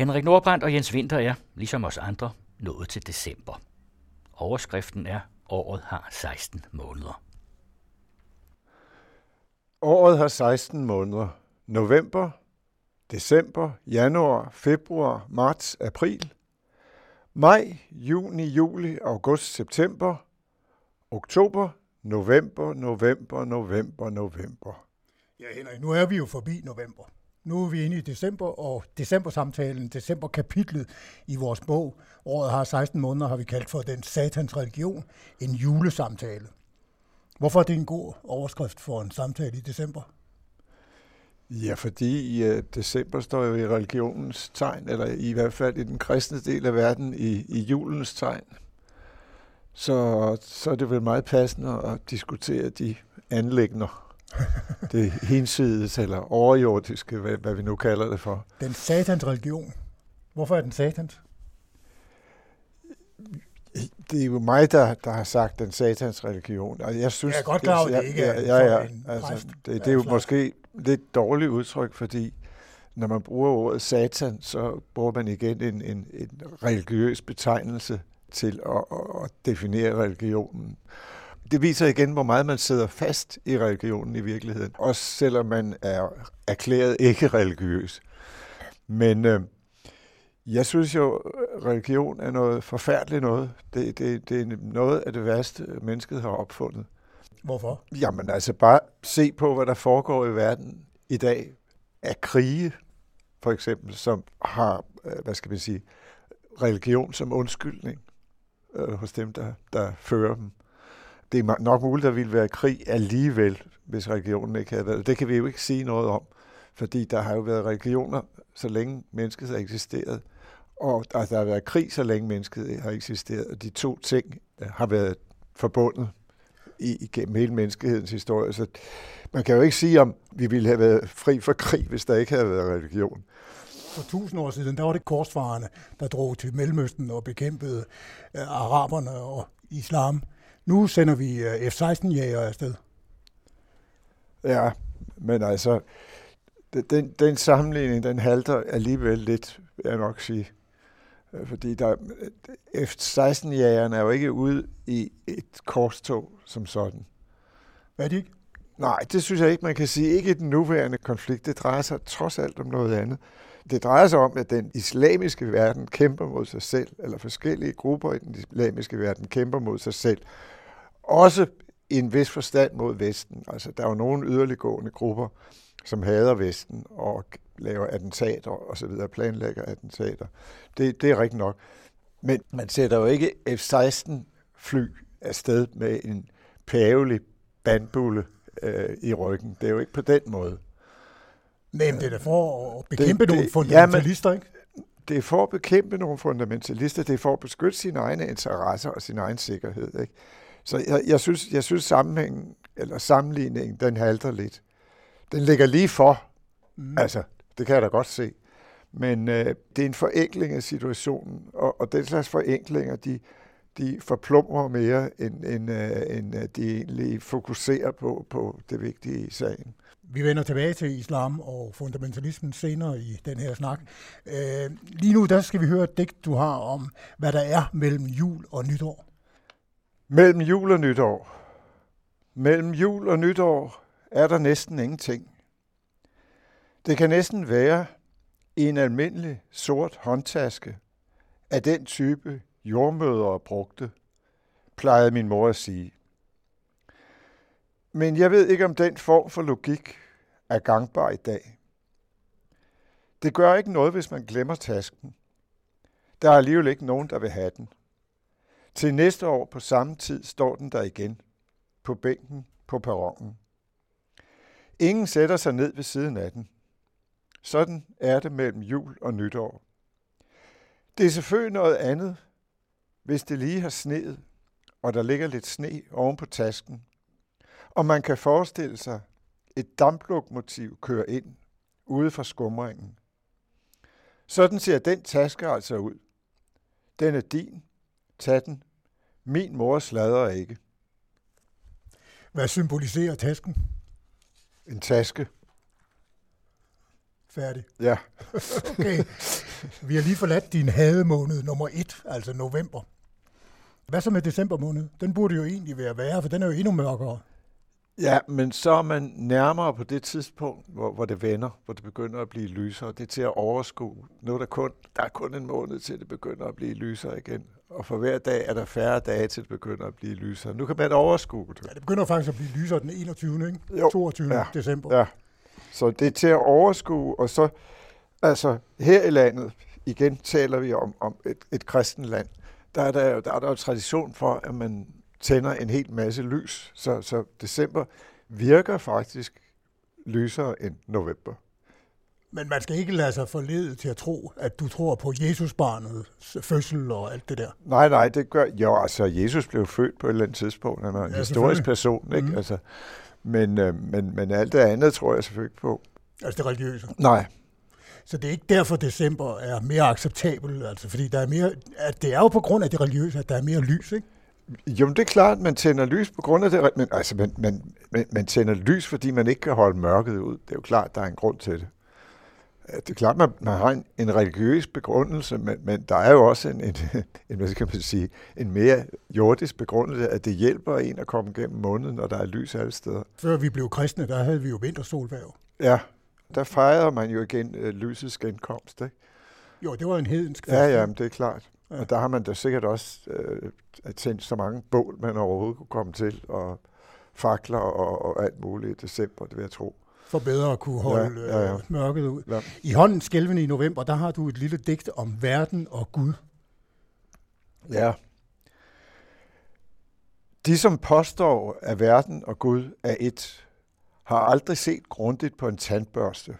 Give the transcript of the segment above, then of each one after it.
Henrik Nordbrandt og Jens Winter er, ligesom os andre, nået til december. Overskriften er, året har 16 måneder. Året har 16 måneder. November, december, januar, februar, marts, april, maj, juni, juli, august, september, oktober, november, november, november, november. Ja, Henrik, nu er vi jo forbi november. Nu er vi inde i december, og decembersamtalen, decemberkapitlet i vores bog, året har 16 måneder, har vi kaldt for den satans religion, en julesamtale. Hvorfor er det en god overskrift for en samtale i december? Ja, fordi i uh, december står jo i religionens tegn, eller i hvert fald i den kristne del af verden, i, i julens tegn. Så, så er det vel meget passende at diskutere de anlægner, det hinsides eller overjordiske, hvad, hvad vi nu kalder det for. Den satans religion. Hvorfor er den satans? det er jo mig, der, der har sagt den satans religion. Og jeg synes, jeg er godt klar over, at det ikke er ja, ja, ja, altså, det, det er jo måske lidt dårligt udtryk, fordi når man bruger ordet satan, så bruger man igen en, en, en religiøs betegnelse til at, at definere religionen. Det viser igen, hvor meget man sidder fast i religionen i virkeligheden, også selvom man er erklæret ikke religiøs. Men øh, jeg synes jo, religion er noget forfærdeligt noget. Det, det, det er noget af det værste, mennesket har opfundet. Hvorfor? Jamen altså bare se på, hvad der foregår i verden i dag af krige, for eksempel, som har, øh, hvad skal man sige, religion som undskyldning øh, hos dem, der, der fører dem. Det er nok muligt, at der ville være krig alligevel, hvis religionen ikke havde været. Det kan vi jo ikke sige noget om, fordi der har jo været religioner, så længe mennesket har eksisteret og der, der har været krig, så længe mennesket har eksisteret, og de to ting har været forbundet i, igennem hele menneskehedens historie. Så man kan jo ikke sige, om vi ville have været fri for krig, hvis der ikke havde været religion. For tusind år siden, der var det korsfarerne, der drog til Mellemøsten og bekæmpede øh, araberne og islam. Nu sender vi uh, F-16-jæger afsted. Ja, men altså, den, den sammenligning, den halter alligevel lidt, vil jeg nok sige. Øh, fordi der, F-16-jægerne er jo ikke ude i et korstog som sådan. Hvad er det ikke? Nej, det synes jeg ikke, man kan sige. Ikke i den nuværende konflikt. Det drejer sig trods alt om noget andet. Det drejer sig om, at den islamiske verden kæmper mod sig selv, eller forskellige grupper i den islamiske verden kæmper mod sig selv. Også i en vis forstand mod Vesten. Altså, der er jo nogle yderliggående grupper, som hader Vesten og laver attentater og så videre, planlægger attentater. Det, det er rigtigt nok. Men man sætter jo ikke F-16 fly afsted med en pavelig bandbulle øh, i ryggen. Det er jo ikke på den måde. Men det er for at bekæmpe det, nogle det, fundamentalister, ikke? Det er for at bekæmpe nogle fundamentalister, det er for at beskytte sine egne interesser og sin egen sikkerhed. Ikke? Så jeg, jeg, synes, jeg synes sammenhængen, eller sammenligningen, den halter lidt. Den ligger lige for. Mm. Altså, det kan jeg da godt se. Men øh, det er en forenkling af situationen, og, og den slags forenklinger, de, de forplumrer mere, end, end, øh, end øh, de egentlig fokuserer på, på det vigtige i sagen. Vi vender tilbage til islam og fundamentalismen senere i den her snak. Øh, lige nu der skal vi høre et digt, du har om, hvad der er mellem jul og nytår. Mellem jul og nytår. Mellem jul og nytår er der næsten ingenting. Det kan næsten være en almindelig sort håndtaske af den type jordmødre brugte, plejede min mor at sige. Men jeg ved ikke, om den form for logik er gangbar i dag. Det gør ikke noget, hvis man glemmer tasken. Der er alligevel ikke nogen, der vil have den. Til næste år på samme tid står den der igen, på bænken på perronen. Ingen sætter sig ned ved siden af den. Sådan er det mellem jul og nytår. Det er selvfølgelig noget andet, hvis det lige har sneet, og der ligger lidt sne oven på tasken, og man kan forestille sig et damplokomotiv kører ind ude fra skumringen. Sådan ser den taske altså ud. Den er din. Tag den. Min mor sladrer ikke. Hvad symboliserer tasken? En taske. Færdig. Ja. okay. Vi har lige forladt din hademåned nummer et, altså november. Hvad så med december måned? Den burde jo egentlig være værre, for den er jo endnu mørkere. Ja, men så er man nærmere på det tidspunkt, hvor, hvor det vender, hvor det begynder at blive lysere. Det er til at overskue. Nu er der kun, der er kun en måned til, det begynder at blive lysere igen. Og for hver dag er der færre dage til, det begynder at blive lysere. Nu kan man overskue det. Ja, det begynder faktisk at blive lysere den 21. Ikke? Jo. 22. Ja. december. Ja. Så det er til at overskue, og så, altså her i landet, igen taler vi om, om et, et kristen land, der er der, jo- der er der jo tradition for, at man tænder en hel masse lys. Så, så december virker faktisk lysere end november. Men man skal ikke lade sig forlede til at tro, at du tror på Jesusbarnets fødsel og alt det der. Nej, nej, det gør... Jo, altså, Jesus blev født på et eller andet tidspunkt. Han er en Ja, historisk person, ikke? Mm. Altså, men, øh, men, men alt det andet tror jeg selvfølgelig ikke på. Altså det religiøse. Nej, Så det er ikke derfor, december er mere acceptabel, altså, fordi der er mere, at det er jo på grund af det religiøse, at der er mere lys, ikke? Jo, men det er klart, at man tænder lys på grund af det, men altså, man, man, man, man tænder lys, fordi man ikke kan holde mørket ud. Det er jo klart, der er en grund til det. Det er klart, man, man har en, en religiøs begrundelse, men, men der er jo også en, en, en, hvad skal man sige, en mere jordisk begrundelse, at det hjælper en at komme gennem måneden, når der er lys alle steder. Før vi blev kristne, der havde vi jo vintersolværv. Ja, der fejrer man jo igen øh, lysets genkomst, ikke? Jo, det var en hedensk Ja, fest, ja, ikke? men det er klart. Ja. Ja. Og der har man da sikkert også øh, tændt så mange bål, man overhovedet kunne komme til, og fakler og, og alt muligt i december, det vil jeg tro. For bedre at kunne holde Ja, ja, ja. øh, mørket ud. Ja. I hånden skælvende i november, der har du et lille digt om verden og Gud. Ja. De, som påstår, at verden og Gud er et, har aldrig set grundigt på en tandbørste.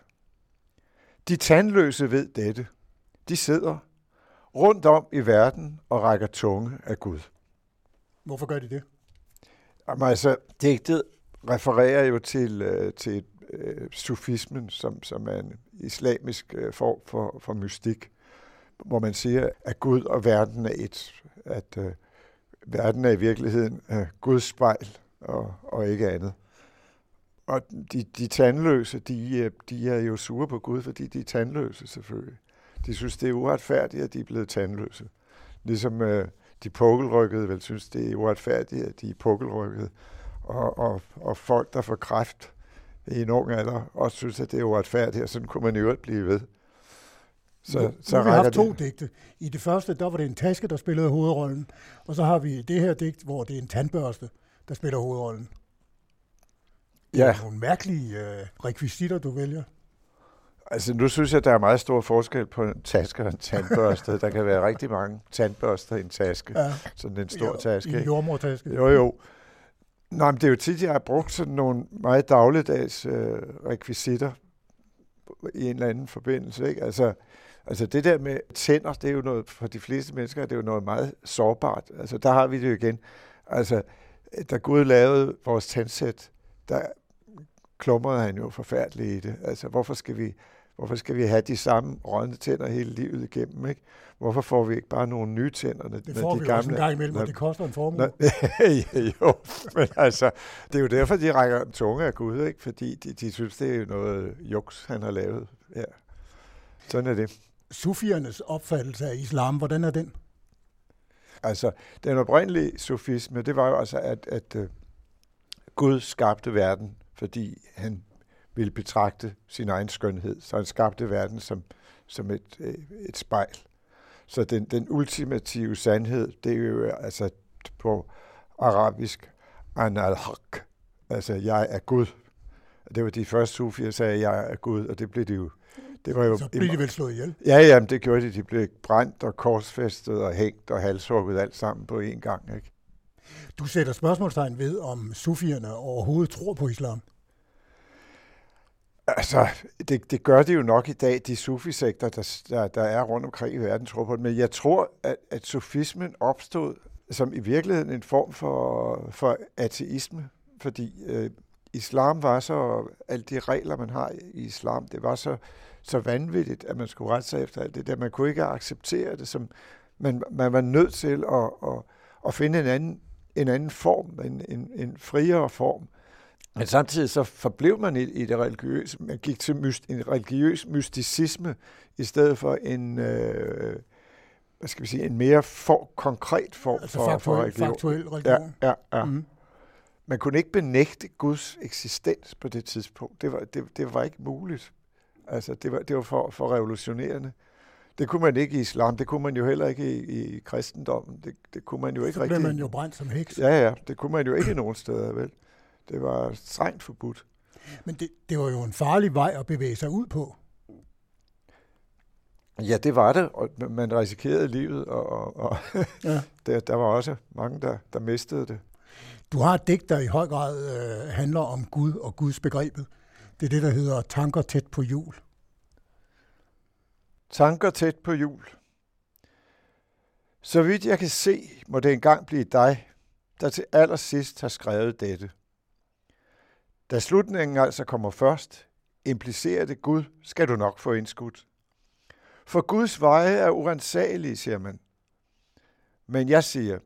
De tandløse ved dette. De sidder rundt om i verden og rækker tunge af Gud. Hvorfor gør de det? Jamen, altså, digtet refererer jo til, øh, til øh, sufismen, som, som er en islamisk øh, form for, for mystik, hvor man siger, at Gud og verden er et. At øh, verden er i virkeligheden øh, Guds spejl og, og ikke andet. Og de, de tandløse, de, øh, de er jo sure på Gud, fordi de er tandløse selvfølgelig. De synes, det er uretfærdigt, at de er blevet tandløse. Ligesom øh, de pukkelrykkede vel synes, det er uretfærdigt, at de er pukkelrykkede. Og, og, og folk, der får kræft i en ung alder, også synes, at det er uretfærdigt, og sådan kunne man i øvrigt blive ved. Så, nu, så nu har vi haft rækker to digte. I det første, der var det en taske, der spillede hovedrollen. Og så har vi det her digt, hvor det er en tandbørste, der spiller hovedrollen. Det er Ja, nogle mærkelige øh, rekvisitter, du vælger. altså nu synes jeg, der er meget stor forskel på en taske og en tandbørste. der kan være rigtig mange tandbørster i en taske. Ja, Sådan en stor i taske. en jordmortaske. Jo, jo. Nej, men det er jo tit, jeg har brugt sådan nogle meget dagligdags øh, rekvisitter i en eller anden forbindelse. Ikke? Altså, altså det der med tænder, det er jo noget, for de fleste mennesker, det er jo noget meget sårbart. Altså der har vi det jo igen. Altså, da Gud lavede vores tandsæt, der klumrede han jo forfærdeligt i det. Altså, hvorfor skal vi, hvorfor skal vi have de samme rådne tænder hele livet igennem? Ikke? Hvorfor får vi ikke bare nogle nye tænder? når- Det når får de vi jo også en gang imellem, når- og det koster en formue. Nå, jo, men altså, det er jo derfor, de rækker en tunge af Gud, ikke? Fordi de, de synes, det er noget juks, han har lavet. Ja. Sådan er det. Sufiernes opfattelse af islam, hvordan er den? Altså, den oprindelige sofisme, det var jo altså, at, at uh, Gud skabte verden, fordi han ville betragte sin egen skønhed. Så han skabte verden som, som et, øh, et spejl. Så den, den ultimative sandhed, det er jo altså på arabisk, an al haq altså jeg er Gud. Det var de første sufier, der sagde, jeg er Gud, og det blev det jo. Det var jo Så bliver de vel slået ihjel. Ja, jamen, det gjorde de. De blev brændt og korsfæstet og hængt og halshugget alt sammen på én gang. Ikke? Du sætter spørgsmålstegn ved, om sufierne overhovedet tror på islam. Altså, det, det gør det jo nok i dag, de sufisekter, der, der, der er rundt omkring i verden, tror på det. Men jeg tror, at, at sufismen opstod som i virkeligheden en form for, for ateisme, fordi øh, islam var så, alle de regler, man har i islam, det var så, så vanvittigt, at man skulle rette sig efter alt det der. Man kunne ikke acceptere det, som man, man var nødt til at, at, at finde en anden, en anden form, en, en, en friere form. Men samtidig så forblev man i, i det religiøse. Man gik til myst, en religiøs mysticisme i stedet for en, øh, hvad skal vi sige, en mere for, konkret form Altså for, faktuel, for religion. faktuel religion. Ja, ja, ja. Mm. Man kunne ikke benægte Guds eksistens på det tidspunkt. Det var, det, det var ikke muligt. Altså, det var, det var for, for revolutionerende. Det kunne man ikke i islam, det kunne man jo heller ikke i, i kristendommen. Det, det kunne man jo ikke Så blev rigtig. man jo brændt som heks. Ja, ja, det kunne man jo ikke nogen steder, vel? Det var strengt forbudt. Men det, det var jo en farlig vej at bevæge sig ud på. Ja, det var det, og man risikerede livet, og, og, og Ja. der, der var også mange, der, der mistede det. Du har et digt, der i høj grad øh, handler om Gud og Guds begrebet. Det er det, der hedder Tanker tæt på jul. Tanker tæt på jul. Så vidt jeg kan se, må det engang blive dig, der til allersidst har skrevet dette. Da slutningen altså kommer først, implicerer det Gud, skal du nok få indskudt. For Guds veje er urensagelige, siger man. Men jeg siger,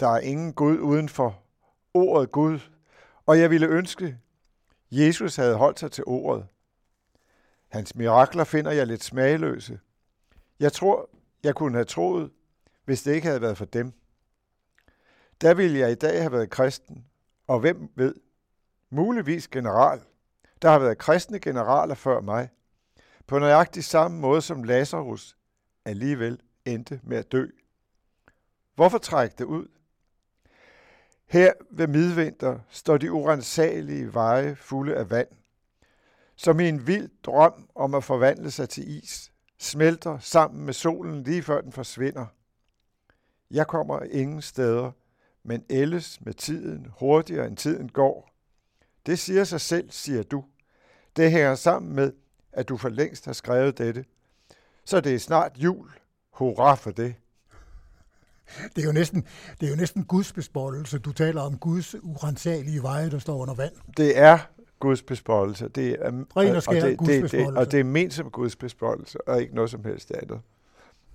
der er ingen Gud uden for ordet Gud, og jeg ville ønske, Jesus havde holdt sig til ordet. Hans mirakler finder jeg lidt smagløse. Jeg tror, jeg kunne have troet, hvis det ikke havde været for dem. Der ville jeg i dag have været kristen, og hvem ved, muligvis general. Der har været kristne generaler før mig, på nøjagtig samme måde som Lazarus alligevel endte med at dø. Hvorfor trække det ud? Her ved midvinter står de urensagelige veje fulde af vand, som i en vild drøm om at forvandle sig til is, smelter sammen med solen lige før den forsvinder. Jeg kommer ingen steder, men ældes med tiden hurtigere end tiden går. Det siger sig selv, siger du. Det hænger sammen med, at du for længst har skrevet dette. Så det er snart jul. Hurra for det. Det er jo næsten, det er jo næsten Guds bespottelse. Du taler om Guds urensagelige veje, der står under vand. Det er Guds bespottelse. Det er, Ren og skær det, Guds det, det, og det er ment som Guds bespottelse, og ikke noget som helst andet.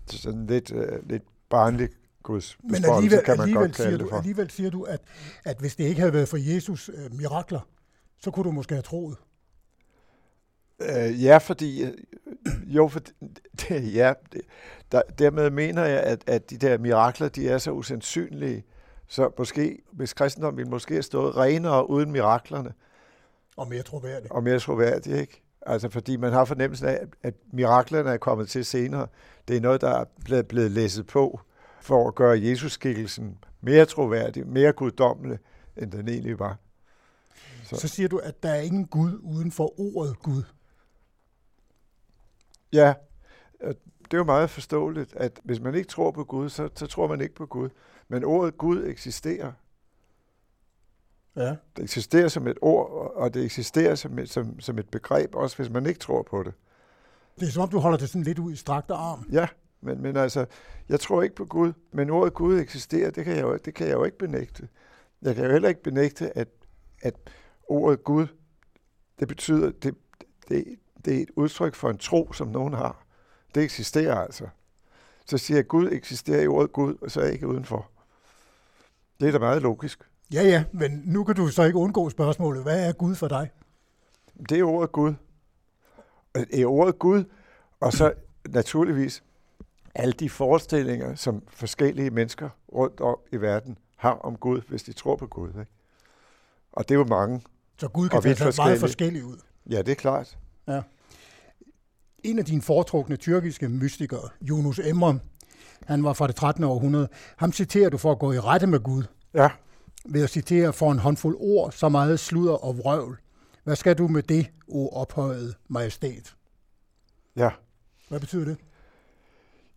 Så sådan lidt, uh, lidt barnlig Guds Men alligevel, kan man alligevel, godt siger det du, for. alligevel siger du, at, at hvis det ikke havde været for Jesus øh, mirakler, så kunne du måske have troet. Øh, ja, fordi... øh, Jo, for det, ja, det, der, dermed mener jeg, at, at de der mirakler, de er så usandsynlige, så måske, hvis kristendommen ville måske have stået renere uden miraklerne, Og mere troværdigt. og mere troværdige, ikke? Altså, fordi man har fornemmelsen af, at miraklerne er kommet til senere. Det er noget, der er blevet, blevet læsset på for at gøre Jesus-skikkelsen mere troværdig, mere guddommelig, end den egentlig var. Så. Så siger du, at der er ingen Gud uden for ordet Gud. Ja, det er jo meget forståeligt, at hvis man ikke tror på Gud, så, så tror man ikke på Gud. Men ordet Gud eksisterer. Ja. Det eksisterer som et ord, og det eksisterer som et, som, som et begreb, også hvis man ikke tror på det. Det er som om, du holder det sådan lidt ud i strakte arm. Ja, men, men altså, jeg tror ikke på Gud, men ordet Gud eksisterer, det kan jeg jo, det kan jeg jo ikke benægte. Jeg kan jo heller ikke benægte, at, at ordet Gud, det betyder, det, det, det er et udtryk for en tro, som nogen har. Det eksisterer altså. Så siger jeg, at Gud eksisterer i ordet Gud, og så er jeg ikke udenfor. Det er da meget logisk. Ja, ja, men nu kan du så ikke undgå spørgsmålet. Hvad er Gud for dig? Det er ordet Gud. Det er ordet Gud, og så naturligvis alle de forestillinger, som forskellige mennesker rundt om i verden har om Gud, hvis de tror på Gud. Ikke? Og det er jo mange. Så Gud kan tage sig meget forskellige. forskellig ud. Ja, det er klart. En af dine foretrukne tyrkiske mystikere, Yunus Emre, han var fra det 13. århundrede. Ham citerer du for at gå i rette med Gud, Ja, ved at citere for en håndfuld ord, så meget sludder og vrøvl. Hvad skal du med det, o ophøjet majestæt? ja. Hvad betyder det?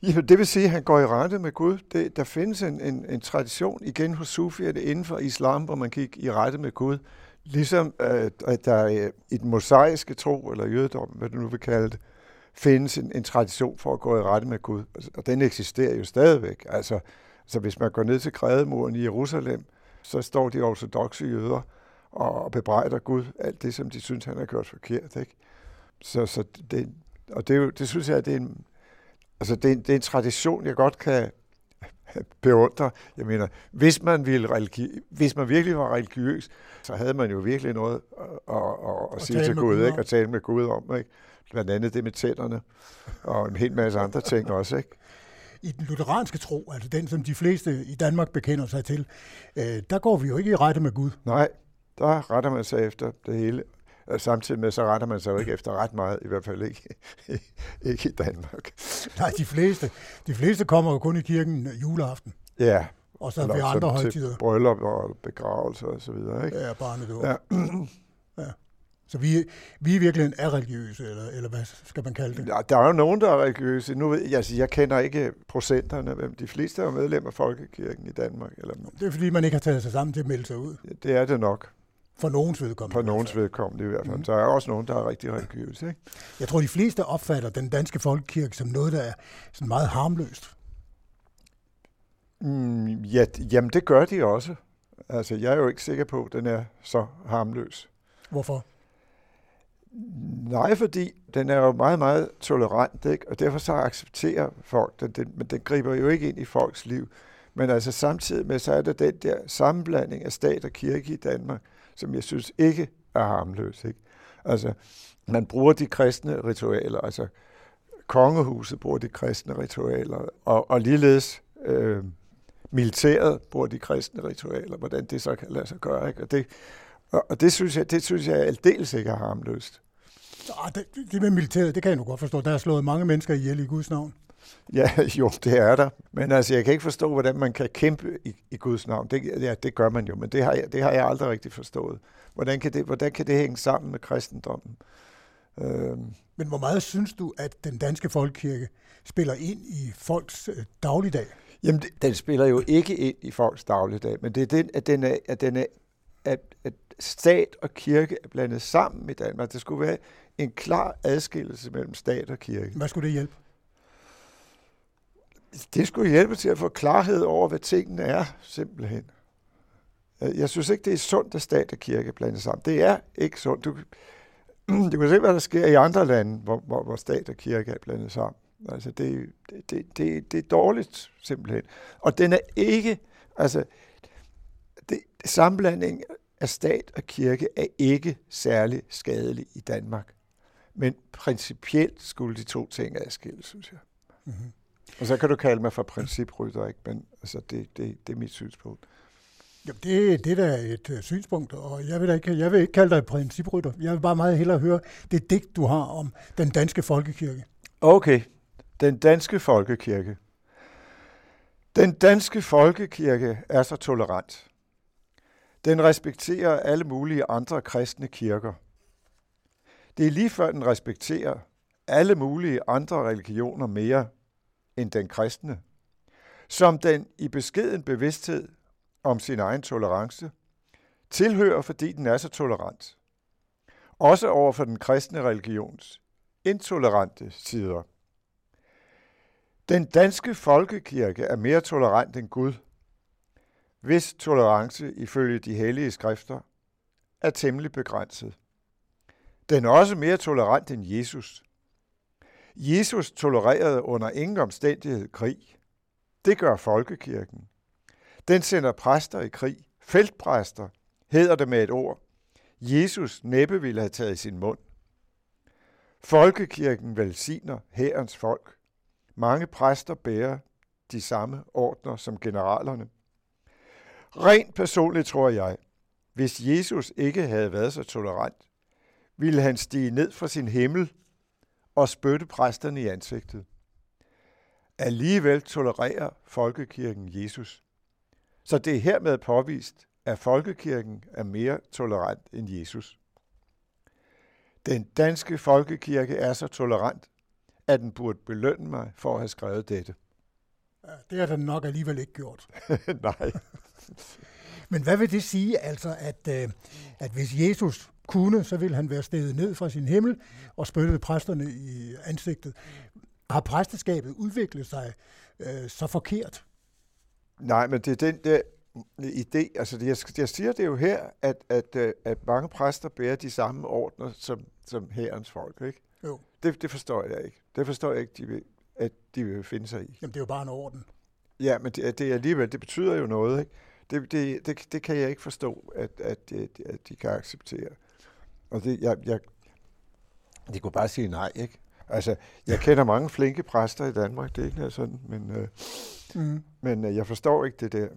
Jamen, det vil sige, at han går i rette med Gud. Det, der findes en, en, en tradition igen hos sufierne inden for islam, hvor man gik i rette med Gud. Ligesom øh, at der øh, i den mosaiske tro, eller jødedom, hvad du nu vil kalde det, findes en, en tradition for at gå i rette med Gud. Altså, og den eksisterer jo stadigvæk. Altså, så hvis man går ned til Grædemuren i Jerusalem, så står de ortodoxe jøder og bebrejder Gud alt det, som de synes, han har gjort forkert. Ikke? Så, så det, og det, er jo, det synes jeg, det er en, altså det, er en, det er en tradition, jeg godt kan beundre. Jeg mener, hvis man, ville religi- hvis man virkelig var religiøs, så havde man jo virkelig noget at, at, at, at sige til Gud, ikke? og tale med Gud om. Ikke? Blandt andet det med tænderne, og en hel masse andre ting også. Ikke? I den lutheranske tro, altså den, som de fleste i Danmark bekender sig til, øh, der går vi jo ikke i rette med Gud. Nej, der retter man sig efter det hele. Samtidig med, så retter man sig jo ikke efter ret meget, i hvert fald ikke, ikke i Danmark. Nej, de fleste, de fleste kommer jo kun i kirken juleaften. Ja. Og så ved andre højtider. bryllup og begravelse og så videre, ikke? Ja, barnedåb. Ja. ja. Så vi, vi i virkeligheden er religiøse, eller, eller hvad skal man kalde det? Ja, der er jo nogen, der er religiøse. Nu ved jeg, altså, jeg kender ikke procenterne, hvem de fleste er medlem af Folkekirken i Danmark. Eller... Det er fordi, man ikke har taget sig sammen til at melde sig ud. Ja, det er det nok. For nogens vedkommende. For nogens vedkommende i hvert fald. Mm. Så er også nogen, der er rigtig religiøse. Ikke? Jeg tror, de fleste opfatter den danske folkekirke som noget, der er sådan meget harmløst. Mm, ja, jamen det gør de også. Altså, jeg er jo ikke sikker på, at den er så harmløs. Hvorfor? Nej, fordi den er jo meget, meget tolerant, ikke? og derfor så accepterer folk den, den, men den griber jo ikke ind i folks liv. Men altså samtidig med, så er der den der sammenblanding af stat og kirke i Danmark, som jeg synes ikke er harmløs. Ikke? Altså, man bruger de kristne ritualer, altså kongehuset bruger de kristne ritualer, og, og ligeledes øh, militæret bruger de kristne ritualer, hvordan det så kan lade sig gøre. Ikke? Og, det, og, og det synes jeg, det synes jeg aldeles ikke er harmløst. Ah, det, det med militæret, det kan jeg nu godt forstå. Der er slået mange mennesker ihjel i Guds navn. Ja, jo, det er der. Men altså, jeg kan ikke forstå, hvordan man kan kæmpe i, i Guds navn. Det, ja, det gør man jo, men det har, jeg, det har jeg aldrig rigtig forstået. Hvordan kan det, hvordan kan det hænge sammen med kristendommen? Øhm. Men hvor meget synes du, at den danske folkekirke spiller ind i folks øh, dagligdag? Jamen, det, den spiller jo ikke ind i folks dagligdag, men det er den, at den er, at den er at, at stat og kirke er blandet sammen i Danmark. Der skulle være en klar adskillelse mellem stat og kirke. Hvad skulle det hjælpe? Det skulle hjælpe til at få klarhed over, hvad tingene er, simpelthen. Øh, jeg synes ikke, det er sundt, at stat og kirke blandes sammen. Det er ikke sundt. Du, du kan se, hvad der sker i andre lande, hvor, hvor, hvor stat og kirke er blandet sammen. Altså, det, det, det, det er dårligt, simpelthen. Og den er ikke, altså, det, sammenblanding af stat og kirke er ikke særlig skadelig i Danmark. Men principielt skulle de to ting adskilles, synes jeg. Mm-hmm. Og så kan du kalde mig for principrytter, ikke? men altså, det, det, det er mit synspunkt. Jamen, det, det er da et uh, synspunkt, og jeg vil, da ikke, jeg vil ikke kalde dig principrytter. Jeg vil bare meget hellere høre det digt, du har om den danske folkekirke. Okay, den danske folkekirke. Den danske folkekirke er så tolerant. Den respekterer alle mulige andre kristne kirker. Det er lige før den respekterer alle mulige andre religioner mere end den kristne, som den i beskeden bevidsthed om sin egen tolerance tilhører, fordi den er så tolerant. Også over for den kristne religions intolerante sider. Den danske folkekirke er mere tolerant end Gud, hvis tolerance ifølge de hellige skrifter er temmelig begrænset. Den er også mere tolerant end Jesus. Jesus tolererede under ingen omstændighed krig. Det gør folkekirken. Den sender præster i krig. Feltpræster hedder det med et ord. Jesus næppe ville have taget i sin mund. Folkekirken velsigner herrens folk. Mange præster bærer de samme ordner som generalerne. Rent personligt tror jeg, hvis Jesus ikke havde været så tolerant, ville han stige ned fra sin himmel og spytte præsterne i ansigtet. Alligevel tolererer folkekirken Jesus. Så det er hermed påvist, at folkekirken er mere tolerant end Jesus. Den danske folkekirke er så tolerant, at den burde belønne mig for at have skrevet dette. Ja, det har den nok alligevel ikke gjort. Nej. Men hvad vil det sige, altså, at, øh, at hvis Jesus kunne, så ville han være steget ned fra sin himmel og spyttet præsterne i ansigtet. Har præsteskabet udviklet sig øh, så forkert? Nej, men det er den der idé, altså jeg, jeg siger det jo her, at, at, øh, at mange præster bærer de samme ordner som, som herrens folk, ikke? Jo. Det, det forstår jeg ikke. Det forstår jeg ikke, de vil, at de vil finde sig i. Jamen, det er jo bare en orden. Ja, men det, det alligevel, det betyder jo noget, ikke? Det, det, det, det kan jeg ikke forstå, at, at, at, at de kan acceptere. Og det, jeg, jeg, de kunne bare sige nej, ikke? Altså, jeg kender mange flinke præster i Danmark, det er ikke noget sådan, men, øh, mm. men øh, jeg forstår ikke det der.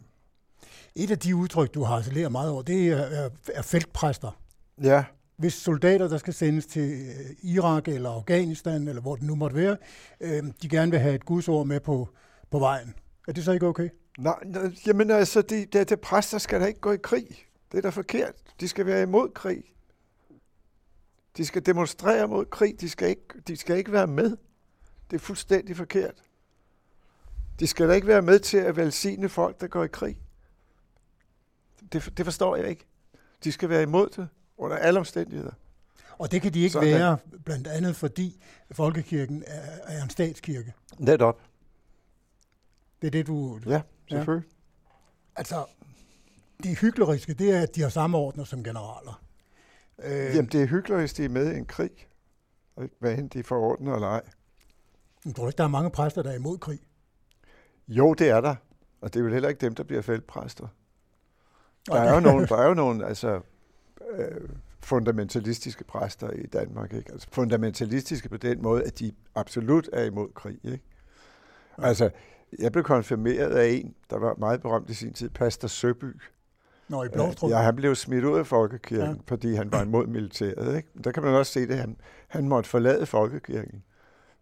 Et af de udtryk, du har harcelerer meget over, det er, er, er feltpræster. Ja. Hvis soldater, der skal sendes til øh, Irak eller Afghanistan, eller hvor det nu måtte være, øh, de gerne vil have et gudsord med på, på vejen, er det så ikke okay? Nej, jamen altså, de, de, de præster skal da ikke gå i krig. Det er da forkert. De skal være imod krig. De skal demonstrere mod krig. De skal ikke, de skal ikke være med. Det er fuldstændig forkert. De skal da ikke være med til at velsigne folk, der går i krig. Det, det forstår jeg ikke. De skal være imod det under alle omstændigheder. Og det kan de ikke Sådan. være, blandt andet fordi Folkekirken er, er en statskirke. Netop. Det er det, du... Ja, selvfølgelig. Ja. Altså, det hykleriske, det er, at de har samme ordner som generaler. Øh, Jamen, det er hyggeligt, hvis de er med i en krig. Hvad end de får ordnet eller ej. Jeg tror ikke, der er mange præster, der er imod krig. Jo, det er der. Og det er jo heller ikke dem, der bliver feltpræster. Der er jo nogle, der er jo nogle altså, øh, fundamentalistiske præster i Danmark. Ikke? Altså fundamentalistiske på den måde, at de absolut er imod krig. Ikke? Altså, jeg blev konfirmeret af en, der var meget berømt i sin tid, Pastor Søby. Nå, i Blåstrup. Ja, han blev smidt ud af folkekirken, ja. fordi han var imod militæret. Ikke? Der kan man også se det, han, han måtte forlade folkekirken,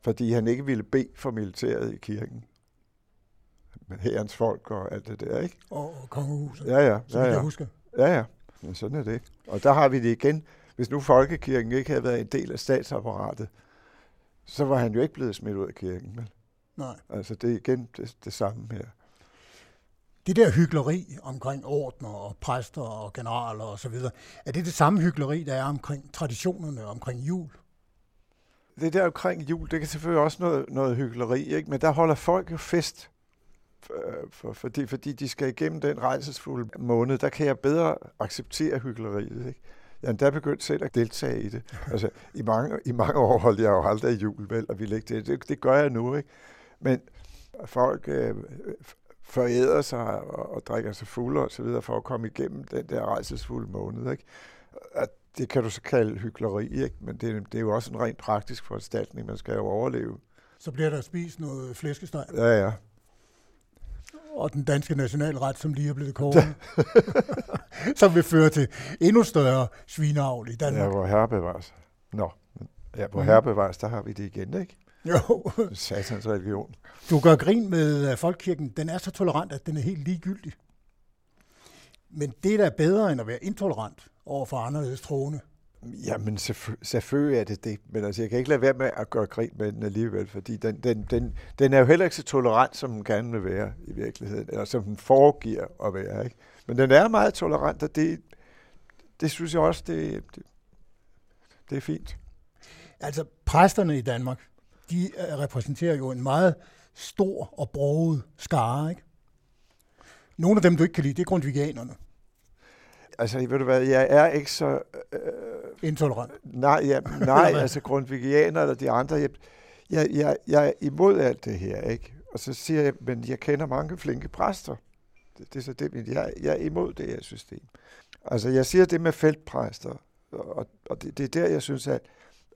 fordi han ikke ville bede for militæret i kirken. Med herrens folk og alt det der, ikke? Og, kongehuset, ja, ja, ja, ja. jeg husker. Ja, ja. Men sådan er det. Og der har vi det igen. Hvis nu folkekirken ikke havde været en del af statsapparatet, så var han jo ikke blevet smidt ud af kirken. Vel? Nej. Altså det er igen det, det samme her. Det der hyggeleri omkring ordner og præster og generaler og så videre, er det det samme hyggeleri, der er omkring traditionerne, omkring jul? Det der omkring jul, det kan selvfølgelig også noget, noget hyggeleri, ikke? men der holder folk jo fest, for, for, fordi, fordi de skal igennem den rejsesfulde måned. Der kan jeg bedre acceptere hyggeleriet. Ikke? Jeg er endda begyndt selv at deltage i det. Altså, i, mange, I mange år holdt jeg jo aldrig jul, vel, og vi ikke det. det. Det gør jeg nu, ikke? Men folk øh, foræder sig og, og drikker sig fulde og så videre for at komme igennem den der rejsesfulde måned. Ikke? At det kan du så kalde hyggeleri, ikke? men det, det er jo også en rent praktisk foranstaltning. Man skal jo overleve. Så bliver der spist noget flæskesteg? Ja, ja. Og den danske nationalret, som lige er blevet kåret. som vil føre til endnu større svineavl i Danmark. Ja, hvor herre bevares. Nå, ja, hvor mm. herre bevares, der har vi det igen, ikke? Jo. Satans religion. Du gør grin med folkekirken. Den er så tolerant, at den er helt ligegyldig. Men det der er bedre end at være intolerant over for anderledes troende. Jamen, selvfølgelig er det det. Men altså, jeg kan ikke lade være med at gøre grin med den alligevel, fordi den, den, den, den er jo heller ikke så tolerant, som den gerne vil være i virkeligheden, eller som den foregiver at være. Ikke? Men den er meget tolerant, og det, det synes jeg også, det, det, det er fint. Altså, præsterne i Danmark, de øh, repræsenterer jo en meget stor og broget skare, ikke? Nogle af dem, du ikke kan lide, det er grundvigianerne. Altså, ved du hvad, jeg er ikke så... Øh, Intolerant? Nej, ja, nej altså grundvigianer eller de andre, jeg, jeg, jeg, jeg er imod alt det her, ikke? Og så siger jeg, men jeg kender mange flinke præster. Det, det er så det, men jeg, jeg er imod det her system. Altså, jeg siger det med feltpræster, og, og det, det er der, jeg synes, at,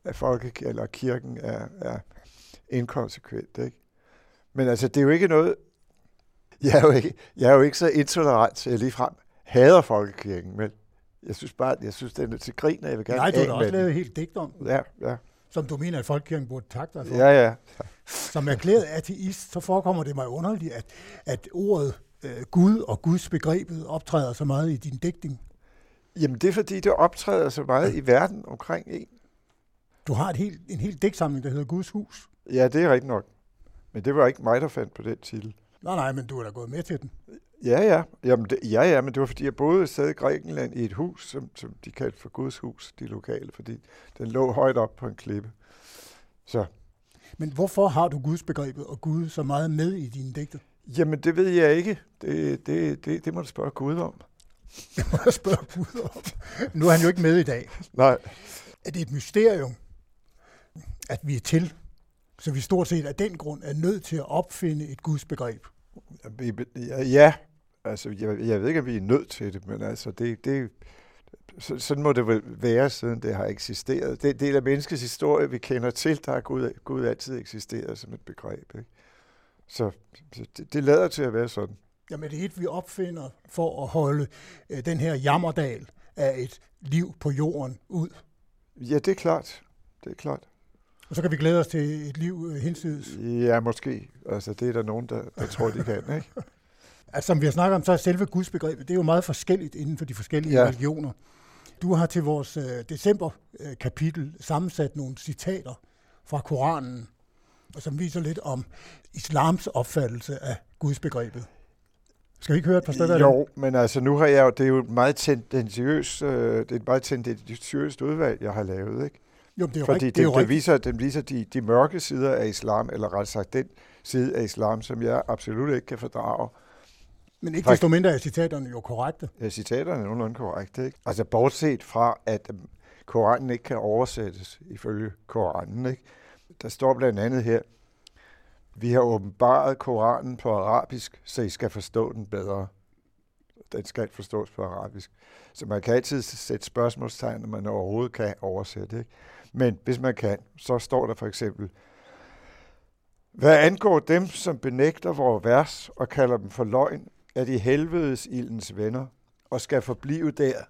at folke, eller kirken er, er inkonsekvent, ikke? Men altså, det er jo ikke noget... Jeg er jo ikke, jeg er jo ikke så intolerant, så jeg ligefrem hader folkekirken, men jeg synes bare, jeg synes, den er til grin, og jeg vil gerne Nej, du har også lavet helt digt om Ja, ja. Som du mener, at folkekirken burde takke dig for. Ja, ja. Som erklæret ateist, så forekommer det mig underligt, at, at ordet øh, Gud og Guds begrebet optræder så meget i din digtning. Jamen, det er fordi, det optræder så meget ja. i verden omkring en. Du har et helt, en helt digtsamling, der hedder Guds hus. Ja, det er rigtigt nok. Men det var ikke mig, der fandt på den titel. Nej, nej, men du er da gået med til den. Ja, ja. Jamen, det, ja, ja, men det var fordi, jeg et sted i Grækenland i et hus, som, som de kaldte for Guds hus, de lokale, fordi den lå højt op på en klippe. Så. Men hvorfor har du Guds begrebet og Gud så meget med i dine digte? Jamen, det ved jeg ikke. Det, det, det, det må du spørge Gud om. Det må jeg spørge Gud om. Nu er han jo ikke med i dag. Nej. Er det et mysterium, at vi er til, så vi stort set af den grund er nødt til at opfinde et Guds begreb? Ja, altså jeg, jeg ved ikke, om vi er nødt til det, men altså det, det, så, sådan må det vel være, siden det har eksisteret. Det er del af menneskets historie, vi kender til, der har Gud, Gud altid eksisteret som et begreb. Ikke? Så, så det, det lader til at være sådan. Jamen det er et, vi opfinder for at holde øh, den her jammerdal af et liv på jorden ud. Ja, det er klart. Det er klart. Og så kan vi glæde os til et liv øh, hinsides. Ja, måske. Altså, det er der nogen, der, der tror, de kan, ikke? Altså, som vi har snakket om, så er selve gudsbegrebet, det er jo meget forskelligt inden for de forskellige ja. religioner. Du har til vores øh, december-kapitel sammensat nogle citater fra Koranen, og som viser lidt om islams opfattelse af gudsbegrebet. Skal vi ikke høre et par stykker Jo, af men altså nu har jeg jo, det er jo et meget tendentiøst, øh, det er et meget tendentiøst udvalg, jeg har lavet, ikke? Jo, det er Fordi det, det, det, det viser, den viser de, de mørke sider af islam, eller ret sagt den side af islam, som jeg absolut ikke kan fordrage. Men ikke desto mindre er citaterne jo korrekte. Ja, citaterne er nogenlunde korrekte. Ikke? Altså bortset fra, at øhm, Koranen ikke kan oversættes ifølge Koranen. Ikke? Der står blandt andet her, vi har åbenbaret Koranen på arabisk, så I skal forstå den bedre. Den skal forstås på arabisk. Så man kan altid sætte spørgsmålstegn, når man overhovedet kan oversætte. Ikke? Men hvis man kan, så står der for eksempel, hvad angår dem, som benægter vores vers og kalder dem for løgn, er de helvedes ildens venner og skal forblive der.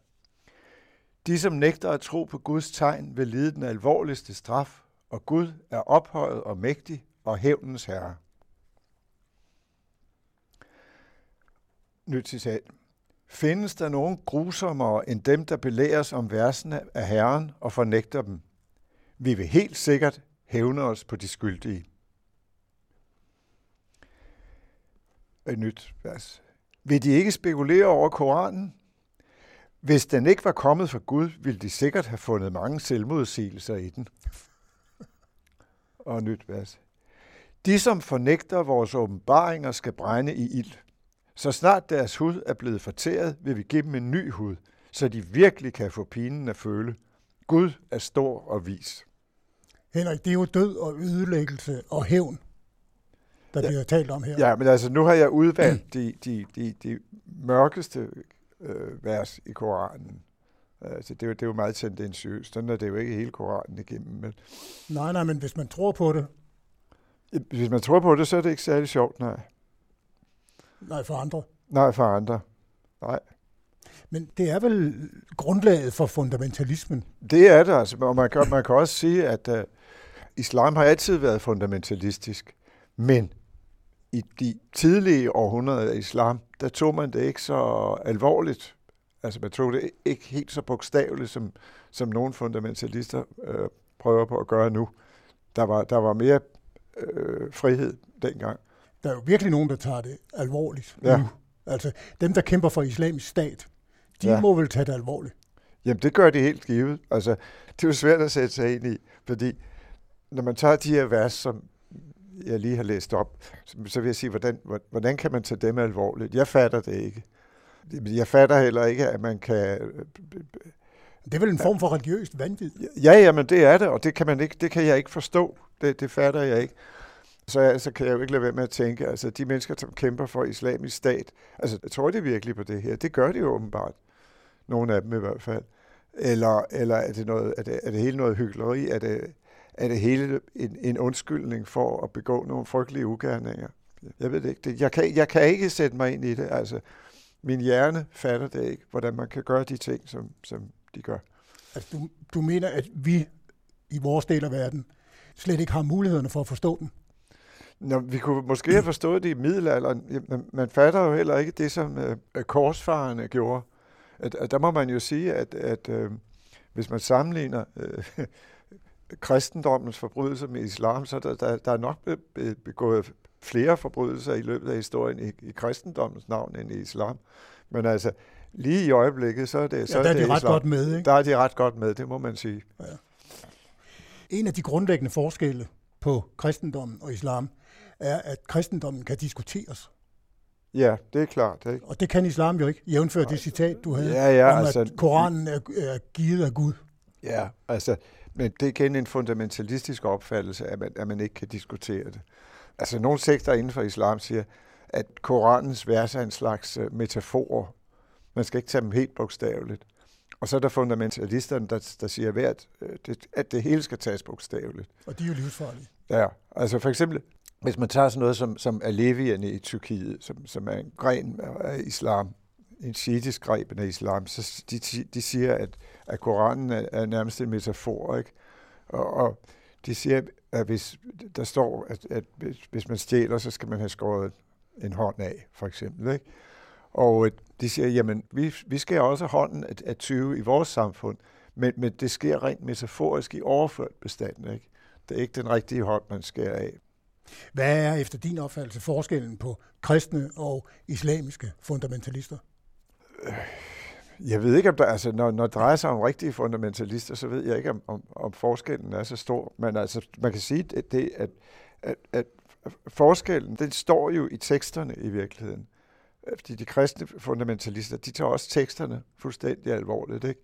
De, som nægter at tro på Guds tegn, vil lide den alvorligste straf, og Gud er ophøjet og mægtig og hævnens herre. Nyt citat. Findes der nogen grusommere end dem, der belæres om versene af Herren og fornægter dem? Vi vil helt sikkert hævne os på de skyldige. Et nyt vers. Vil de ikke spekulere over Koranen? Hvis den ikke var kommet fra Gud, ville de sikkert have fundet mange selvmodsigelser i den. Og nyt vers. De, som fornægter vores åbenbaringer, skal brænde i ild. Så snart deres hud er blevet fortæret, vil vi give dem en ny hud, så de virkelig kan få pinen at føle. Gud er stor og vis. Henrik, det er jo død og ødelæggelse og hævn, der ja. bliver talt om her. Ja, men altså nu har jeg udvalgt de, de, de, de mørkeste øh, vers i Koranen. Altså, det, er jo, det er jo meget tendensiøst. Sådan er det jo ikke hele Koranen igennem. Men... Nej, nej, men hvis man tror på det. Hvis man tror på det, så er det ikke særlig sjovt, nej. Nej, for andre. Nej, for andre. Nej. Men det er vel grundlaget for fundamentalismen? Det er det, altså. Og man kan, man kan også sige, at uh, islam har altid været fundamentalistisk. Men i de tidlige århundreder af islam, der tog man det ikke så alvorligt. Altså man tog det ikke helt så bogstaveligt, som, som nogle fundamentalister øh, prøver på at gøre nu. Der var, der var mere øh, frihed dengang. Der er jo virkelig nogen, der tager det alvorligt ja. nu. Altså dem, der kæmper for islamisk stat, de ja. må vel tage det alvorligt. Jamen det gør de helt givet. Altså, det er jo svært at sætte sig ind i, fordi når man tager de her vers, som jeg lige har læst op, så vil jeg sige, hvordan, hvordan kan man tage dem alvorligt? Jeg fatter det ikke. Jeg fatter heller ikke, at man kan... Det er vel en form for religiøst vanvid? Ja, ja, men det er det, og det kan, man ikke, det kan jeg ikke forstå. Det, det fatter jeg ikke. Så, jeg, så kan jeg jo ikke lade være med at tænke, altså de mennesker, som kæmper for islamisk stat, altså tror de virkelig på det her? Det gør de jo åbenbart. Nogle af dem i hvert fald. Eller, eller er, det noget, er, det, er det hele noget hyggeleri? Er det, er det hele en, en undskyldning for at begå nogle frygtelige ugerninger? Jeg ved det ikke. Det, jeg, kan, jeg kan ikke sætte mig ind i det. Altså, min hjerne fatter det ikke, hvordan man kan gøre de ting, som, som de gør. Altså, du, du mener, at vi i vores del af verden slet ikke har mulighederne for at forstå den? Nå, vi kunne måske have forstået det i middelalderen. Man, man fatter jo heller ikke det, som øh, korsfarerne gjorde. At, at der må man jo sige, at, at øh, hvis man sammenligner øh, kristendommens forbrydelser med islam, så der, der, der er nok begået flere forbrydelser i løbet af historien i, i kristendommens navn end i islam. Men altså, lige i øjeblikket, så er det, så ja, der er det, de ret islam. godt med, ikke? Der er de ret godt med, det må man sige. Ja. En af de grundlæggende forskelle på kristendommen og islam er, at kristendommen kan diskuteres. Ja, det er klart. Ikke? Og det kan islam jo ikke, jævnfør det citat, du havde, ja, ja, om altså, at Koranen er, er givet af Gud. Ja, altså, men det er igen en fundamentalistisk opfattelse, at man, at man ikke kan diskutere det. Altså, nogle sekter inden for islam siger, at Koranens vers er en slags øh, metaforer. Man skal ikke tage dem helt bogstaveligt. Og så er der fundamentalisterne, der, der siger, at, øh, at det hele skal tages bogstaveligt. Og de er jo livsfarlige. Ja, altså for eksempel, hvis man tager sådan noget som, som Alevierne i Tyrkiet, som, som er en gren af islam, en shiitisk greb af islam, så de, de siger, at, at Koranen er, er nærmest en metafor, ikke? Og, og de siger, at hvis der står, at, at hvis, hvis man stjæler, så skal man have skåret en hånd af, for eksempel, ikke? Og øh, de siger, jamen, vi, vi skal også hånden af, af 20 i vores samfund, men, men det sker rent metaforisk i overført bestand, ikke? Det er ikke den rigtige hånd, man skærer af. Hvad er efter din opfattelse forskellen på kristne og islamiske fundamentalister? Øh, jeg ved ikke, om der, altså, når, når det drejer sig om rigtige fundamentalister, så ved jeg ikke, om, om, om forskellen er så stor. Men altså, man kan sige, at, det, at, at, at forskellen, den står jo i teksterne i virkeligheden. Øh, fordi de kristne fundamentalister, de tager også teksterne fuldstændig alvorligt, ikke?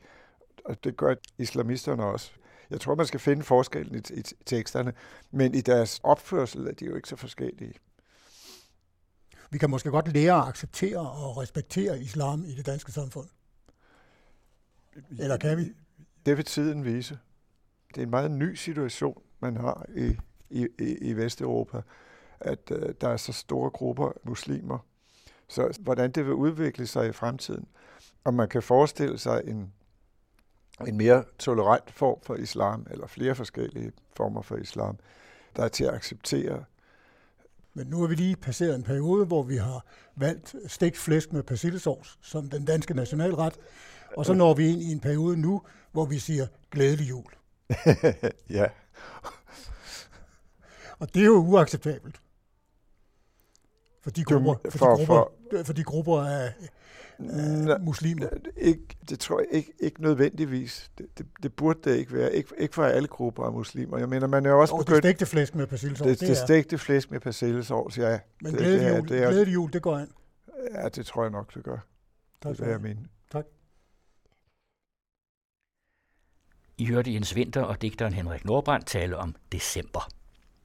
Og det gør islamisterne også. Jeg tror, man skal finde forskellen i, i teksterne, men i deres opførsel er de jo ikke så forskellige. Vi kan måske godt lære at acceptere og respektere islam i det danske samfund. Eller kan vi? Det vil tiden vise. Det er en meget ny situation, man har i, i, i Vesteuropa, at uh, der er så store grupper muslimer. Så hvordan det vil udvikle sig i fremtiden, om man kan forestille sig en, en mere tolerant form for islam, eller flere forskellige former for islam, der er til at acceptere. Men nu har vi lige passeret en periode, hvor vi har valgt stegt flæsk med persillesovs som den danske nationalret. Og så når vi ind i en periode nu, hvor vi siger glædelig jul. ja. Og det er jo uacceptabelt. For de grupper, for, for, de grupper, for, for de grupper af, af muslimer? Ikke, det tror jeg ikke, ikke nødvendigvis. Det, det, det burde det ikke være. Ikke, ikke for alle grupper af muslimer. Jeg mener, man er også oh, begyndt... det stegte flæsk med persillesovs. Det, det, det stegte flæsk med persillesovs, ja. Men glædelig jul, det, det er, glædelig jul, det går an. Ja, det tror jeg nok, det gør. Tak, det er jeg mener. Tak. I hørte Jens Winter og digteren Henrik Nordbrandt tale om december.